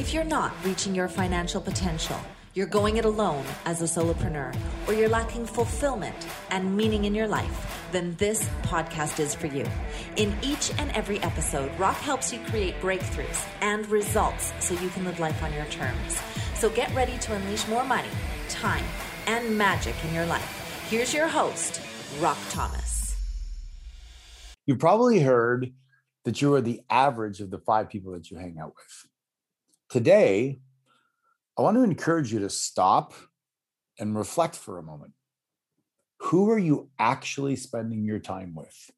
If you're not reaching your financial potential, you're going it alone as a solopreneur, or you're lacking fulfillment and meaning in your life, then this podcast is for you. In each and every episode, Rock helps you create breakthroughs and results so you can live life on your terms. So get ready to unleash more money, time, and magic in your life. Here's your host, Rock Thomas. You've probably heard that you are the average of the five people that you hang out with. Today, I want to encourage you to stop and reflect for a moment. Who are you actually spending your time with?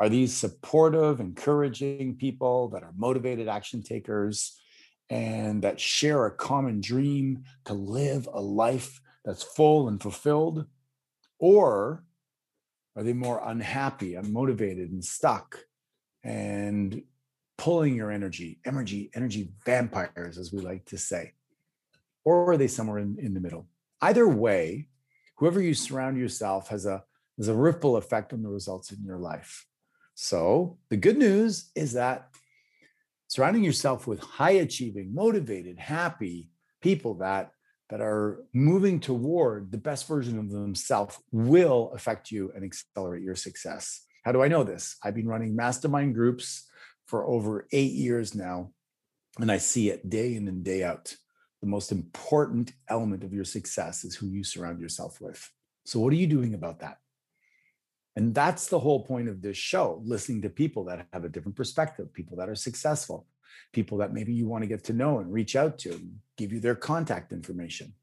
Are these supportive, encouraging people that are motivated action takers and that share a common dream to live a life that's full and fulfilled? Or are they more unhappy, unmotivated, and stuck and pulling your energy, energy, energy vampires, as we like to say? Or are they somewhere in, in the middle? Either way, whoever you surround yourself has a has a ripple effect on the results in your life. So the good news is that surrounding yourself with high achieving, motivated, happy people that that are moving toward the best version of themselves will affect you and accelerate your success. How do I know this? I've been running mastermind groups for over eight years now, and I see it day in and day out. The most important element of your success is who you surround yourself with. So, what are you doing about that? And that's the whole point of this show listening to people that have a different perspective, people that are successful, people that maybe you want to get to know and reach out to, give you their contact information.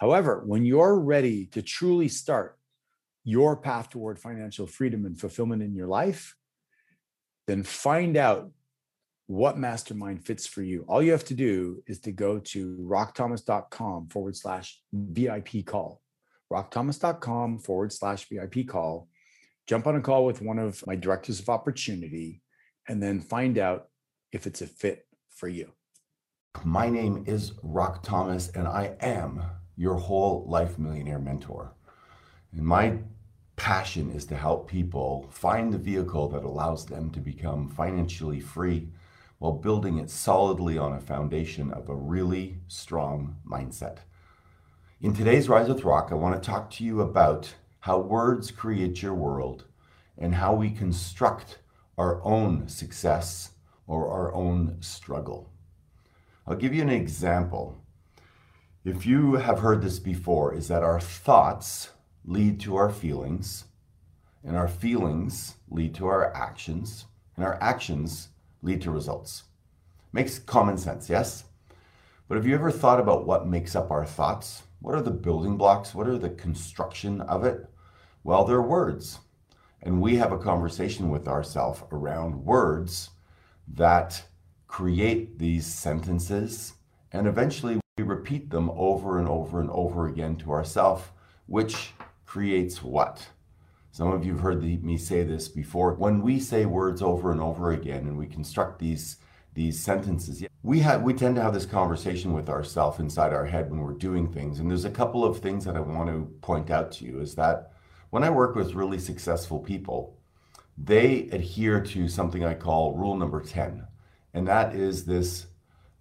However, when you're ready to truly start your path toward financial freedom and fulfillment in your life, then find out what mastermind fits for you. All you have to do is to go to rockthomas.com forward slash VIP call. Rockthomas.com forward slash VIP call. Jump on a call with one of my directors of opportunity and then find out if it's a fit for you. My name is Rock Thomas, and I am your whole life millionaire mentor. And my passion is to help people find the vehicle that allows them to become financially free while building it solidly on a foundation of a really strong mindset. In today's Rise with Rock, I want to talk to you about how words create your world and how we construct our own success or our own struggle. I'll give you an example. If you have heard this before, is that our thoughts lead to our feelings, and our feelings lead to our actions, and our actions lead to results. Makes common sense, yes? But have you ever thought about what makes up our thoughts? What are the building blocks? What are the construction of it? Well, they're words. And we have a conversation with ourselves around words that create these sentences and eventually we repeat them over and over and over again to ourselves, which creates what? Some of you have heard me say this before. When we say words over and over again and we construct these these sentences, we have we tend to have this conversation with ourselves inside our head when we're doing things. And there's a couple of things that I want to point out to you is that when I work with really successful people, they adhere to something I call rule number 10. And that is this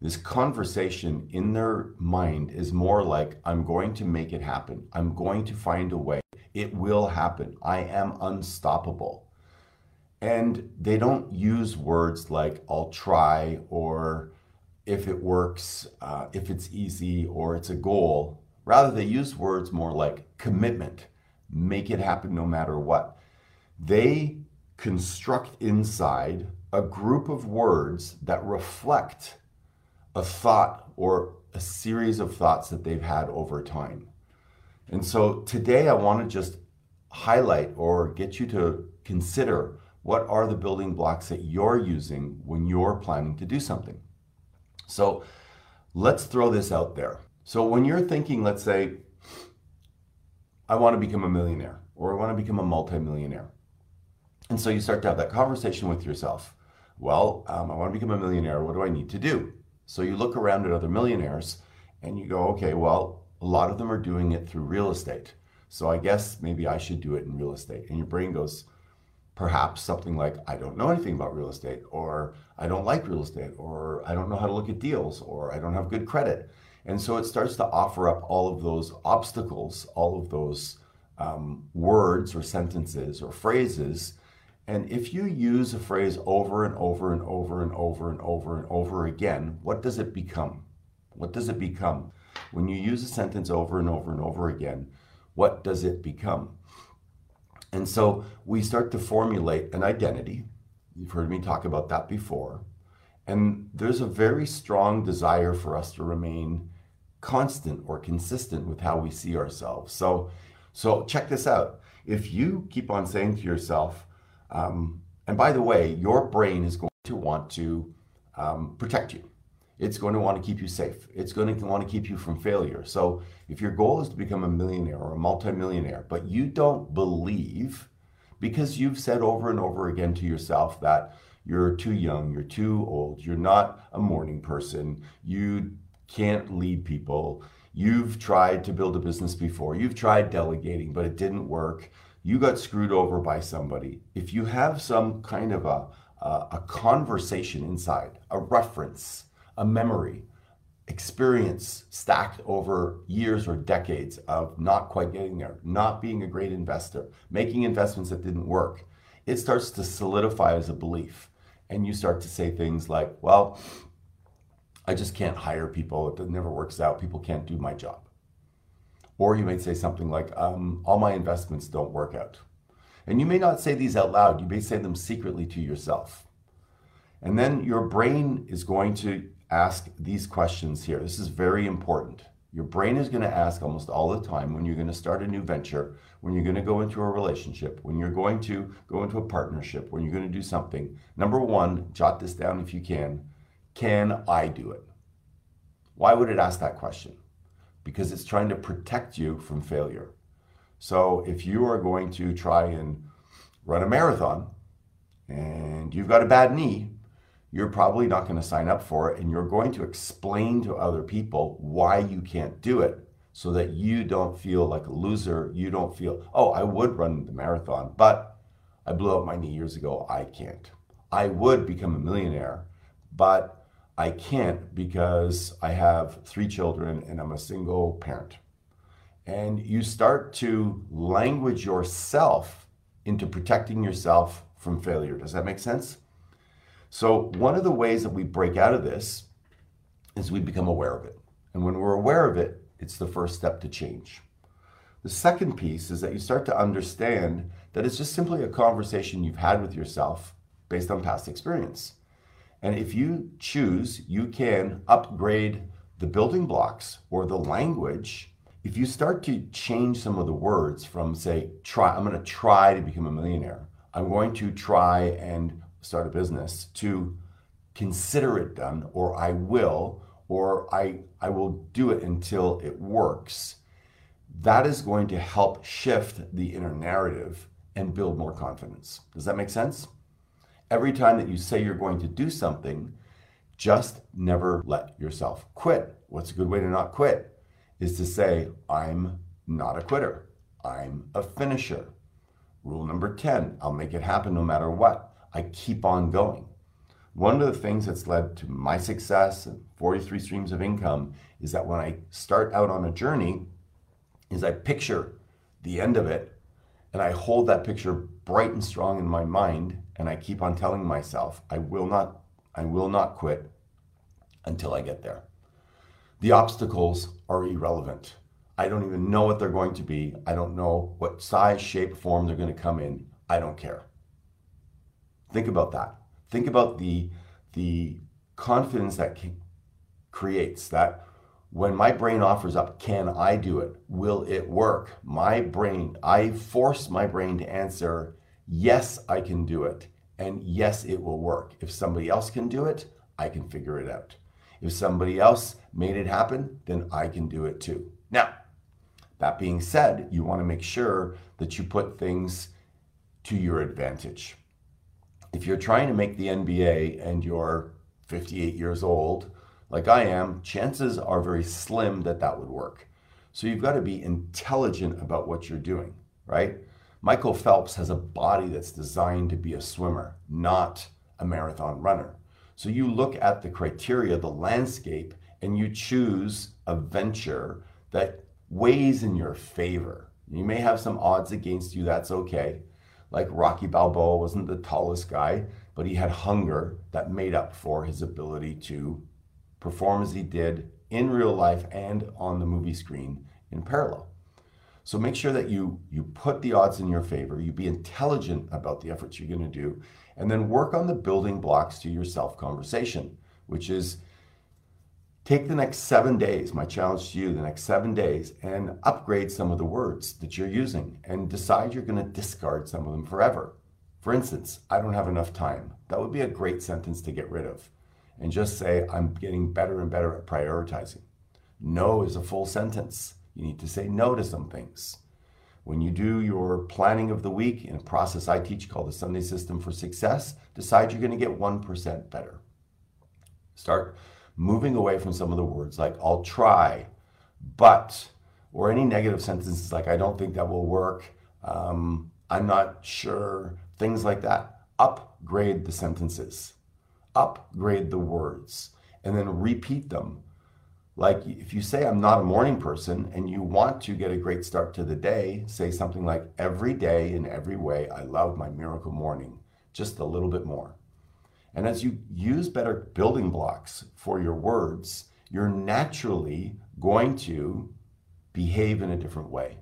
this conversation in their mind is more like I'm going to make it happen. I'm going to find a way. It will happen. I am unstoppable. And they don't use words like I'll try or if it works, uh, if it's easy or it's a goal. Rather, they use words more like commitment, make it happen no matter what. They construct inside a group of words that reflect a thought or a series of thoughts that they've had over time. And so today I want to just highlight or get you to consider what are the building blocks that you're using when you're planning to do something. So let's throw this out there. So when you're thinking, let's say, I want to become a millionaire or I want to become a multimillionaire. And so you start to have that conversation with yourself. Well, um, I want to become a millionaire. What do I need to do? So you look around at other millionaires and you go, okay, well, a lot of them are doing it through real estate. So I guess maybe I should do it in real estate. And your brain goes, perhaps something like, I don't know anything about real estate, or I don't like real estate, or I don't know how to look at deals, or I don't have good credit. And so it starts to offer up all of those obstacles, all of those um, words or sentences or phrases. And if you use a phrase over and over and over and over and over and over again, what does it become? What does it become? When you use a sentence over and over and over again, what does it become? And so we start to formulate an identity. You've heard me talk about that before. And there's a very strong desire for us to remain constant or consistent with how we see ourselves. So, so check this out. If you keep on saying to yourself, um, and by the way, your brain is going to want to um, protect you. It's going to want to keep you safe. It's going to want to keep you from failure. So if your goal is to become a millionaire or a multimillionaire, but you don't believe because you've said over and over again to yourself that you're too young, you're too old, you're not a morning person, you can't lead people, you've tried to build a business before, you've tried delegating, but it didn't work, you got screwed over by somebody. If you have some kind of a, a, a conversation inside, a reference, a memory, experience stacked over years or decades of not quite getting there, not being a great investor, making investments that didn't work, it starts to solidify as a belief. And you start to say things like, well, I just can't hire people. It never works out. People can't do my job. Or you might say something like, um, all my investments don't work out. And you may not say these out loud, you may say them secretly to yourself. And then your brain is going to ask these questions here. This is very important. Your brain is going to ask almost all the time when you're going to start a new venture, when you're going to go into a relationship, when you're going to go into a partnership, when you're going to do something. Number one, jot this down if you can. Can I do it? Why would it ask that question? Because it's trying to protect you from failure. So if you are going to try and run a marathon and you've got a bad knee, you're probably not going to sign up for it and you're going to explain to other people why you can't do it so that you don't feel like a loser. You don't feel, oh, I would run the marathon, but I blew up my knee years ago. I can't. I would become a millionaire, but I can't because I have three children and I'm a single parent. And you start to language yourself into protecting yourself from failure. Does that make sense? So, one of the ways that we break out of this is we become aware of it. And when we're aware of it, it's the first step to change. The second piece is that you start to understand that it's just simply a conversation you've had with yourself based on past experience. And if you choose, you can upgrade the building blocks or the language. If you start to change some of the words from, say, try, I'm going to try to become a millionaire, I'm going to try and start a business to consider it done or I will or I I will do it until it works. That is going to help shift the inner narrative and build more confidence. Does that make sense? Every time that you say you're going to do something, just never let yourself quit. What's a good way to not quit? Is to say, I'm not a quitter. I'm a finisher. Rule number 10 I'll make it happen no matter what. I keep on going. One of the things that's led to my success and 43 streams of income is that when I start out on a journey, is I picture the end of it and I hold that picture bright and strong in my mind and I keep on telling myself, I will not, I will not quit until I get there. The obstacles are irrelevant. I don't even know what they're going to be. I don't know what size, shape, form they're going to come in. I don't care. Think about that. Think about the, the confidence that creates that when my brain offers up, can I do it? Will it work? My brain, I force my brain to answer, yes, I can do it. And yes, it will work. If somebody else can do it, I can figure it out. If somebody else made it happen, then I can do it too. Now, that being said, you want to make sure that you put things to your advantage if you're trying to make the NBA and you're 58 years old, like I am, chances are very slim that that would work. So you've got to be intelligent about what you're doing, right? Michael Phelps has a body that's designed to be a swimmer, not a marathon runner. So you look at the criteria, the landscape, and you choose a venture that weighs in your favor. You may have some odds against you, that's okay. Like Rocky Balboa wasn't the tallest guy, but he had hunger that made up for his ability to perform as he did in real life and on the movie screen in parallel. So make sure that you you put the odds in your favor, you be intelligent about the efforts you're going to do, and then work on the building blocks to your self-conversation, which is take the next 7 days, my challenge to you, the next 7 days and upgrade some of the words that you're using and decide you're going to discard some of them forever. For instance, I don't have enough time. That would be a great sentence to get rid of. And just say, I'm getting better and better at prioritizing. No is a full sentence. You need to say no to some things. When you do your planning of the week in a process I teach called the Sunday System for Success, decide you're going to get 1% better. Start moving away from some of the words like I'll try, but, or any negative sentences like I don't think that will work, um, I'm not sure, things like that. Upgrade the sentences, upgrade the words, and then repeat them like if you say I'm not a morning person and you want to get a great start to the day, say something like every day in every way I love my miracle morning, just a little bit more. And as you use better building blocks for your words, you're naturally going to behave in a different way.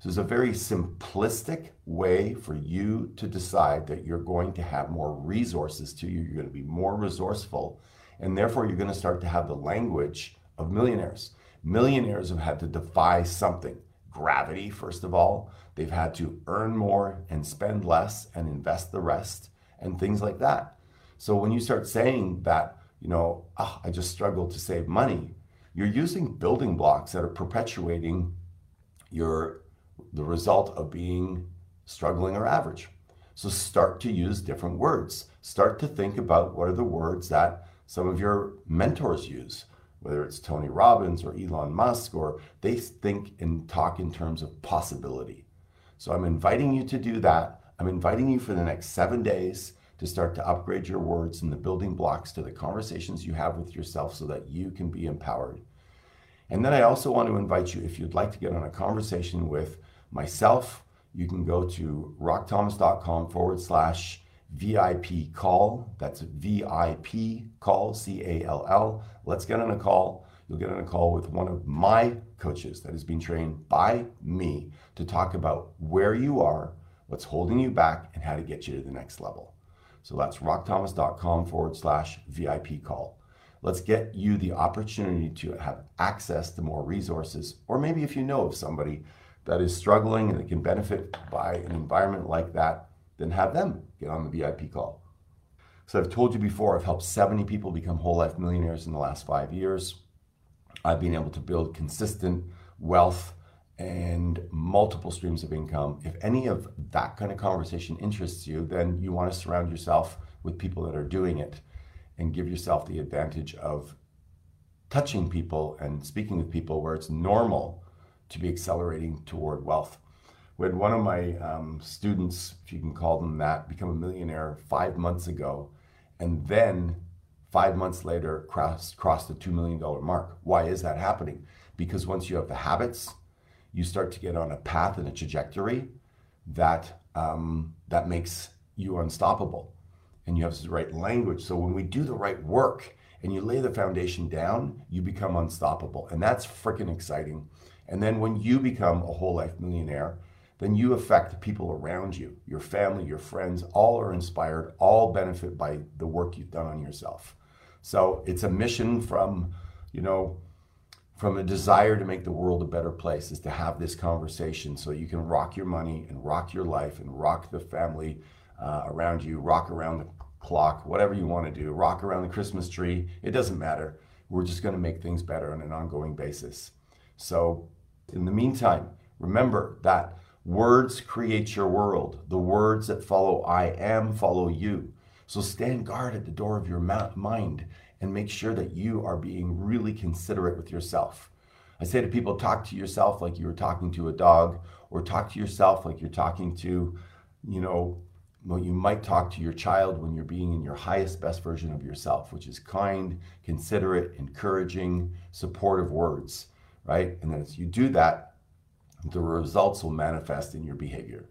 So it's a very simplistic way for you to decide that you're going to have more resources to you, you're going to be more resourceful, and therefore you're going to start to have the language of millionaires. Millionaires have had to defy something gravity, first of all. They've had to earn more and spend less and invest the rest and things like that. So when you start saying that, you know, oh, I just struggle to save money, you're using building blocks that are perpetuating your the result of being struggling or average. So start to use different words. Start to think about what are the words that some of your mentors use whether it's Tony Robbins or Elon Musk, or they think and talk in terms of possibility. So I'm inviting you to do that. I'm inviting you for the next seven days to start to upgrade your words and the building blocks to the conversations you have with yourself so that you can be empowered. And then I also want to invite you, if you'd like to get on a conversation with myself, you can go to rockthomas.com forward slash VIP call. That's VIP call, C A L L. Let's get on a call. You'll get on a call with one of my coaches that has been trained by me to talk about where you are, what's holding you back, and how to get you to the next level. So that's rockthomas.com forward slash VIP call. Let's get you the opportunity to have access to more resources, or maybe if you know of somebody that is struggling and that can benefit by an environment like that, then have them get on the VIP call. So I've told you before, I've helped 70 people become whole life millionaires in the last five years. I've been able to build consistent wealth and multiple streams of income. If any of that kind of conversation interests you, then you want to surround yourself with people that are doing it and give yourself the advantage of touching people and speaking with people where it's normal to be accelerating toward wealth. We had one of my um, students, if you can call them that, become a millionaire five months ago, and then five months later crossed, crossed the $2 million mark. Why is that happening? Because once you have the habits, you start to get on a path and a trajectory that, um, that makes you unstoppable. And you have the right language. So when we do the right work and you lay the foundation down, you become unstoppable. And that's freaking exciting. And then when you become a whole life millionaire, then you affect the people around you, your family, your friends, all are inspired, all benefit by the work you've done on yourself. So it's a mission from, you know, from a desire to make the world a better place is to have this conversation so you can rock your money and rock your life and rock the family uh, around you, rock around the clock, whatever you want to do, rock around the Christmas tree. It doesn't matter. We're just going to make things better on an ongoing basis. So, in the meantime, remember that Words create your world. The words that follow I am follow you. So stand guard at the door of your mind and make sure that you are being really considerate with yourself. I say to people, talk to yourself like you were talking to a dog, or talk to yourself like you're talking to, you know, well, you might talk to your child when you're being in your highest, best version of yourself, which is kind, considerate, encouraging, supportive words, right? And then as you do that, the results will manifest in your behavior.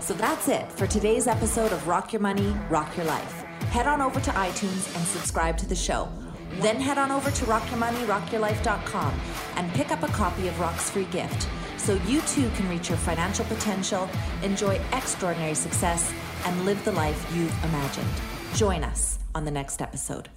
So that's it for today's episode of Rock Your Money, Rock Your Life. Head on over to iTunes and subscribe to the show. Then head on over to rockyourmoneyrockyourlife.com and pick up a copy of Rock's free gift so you too can reach your financial potential, enjoy extraordinary success, and live the life you've imagined. Join us on the next episode.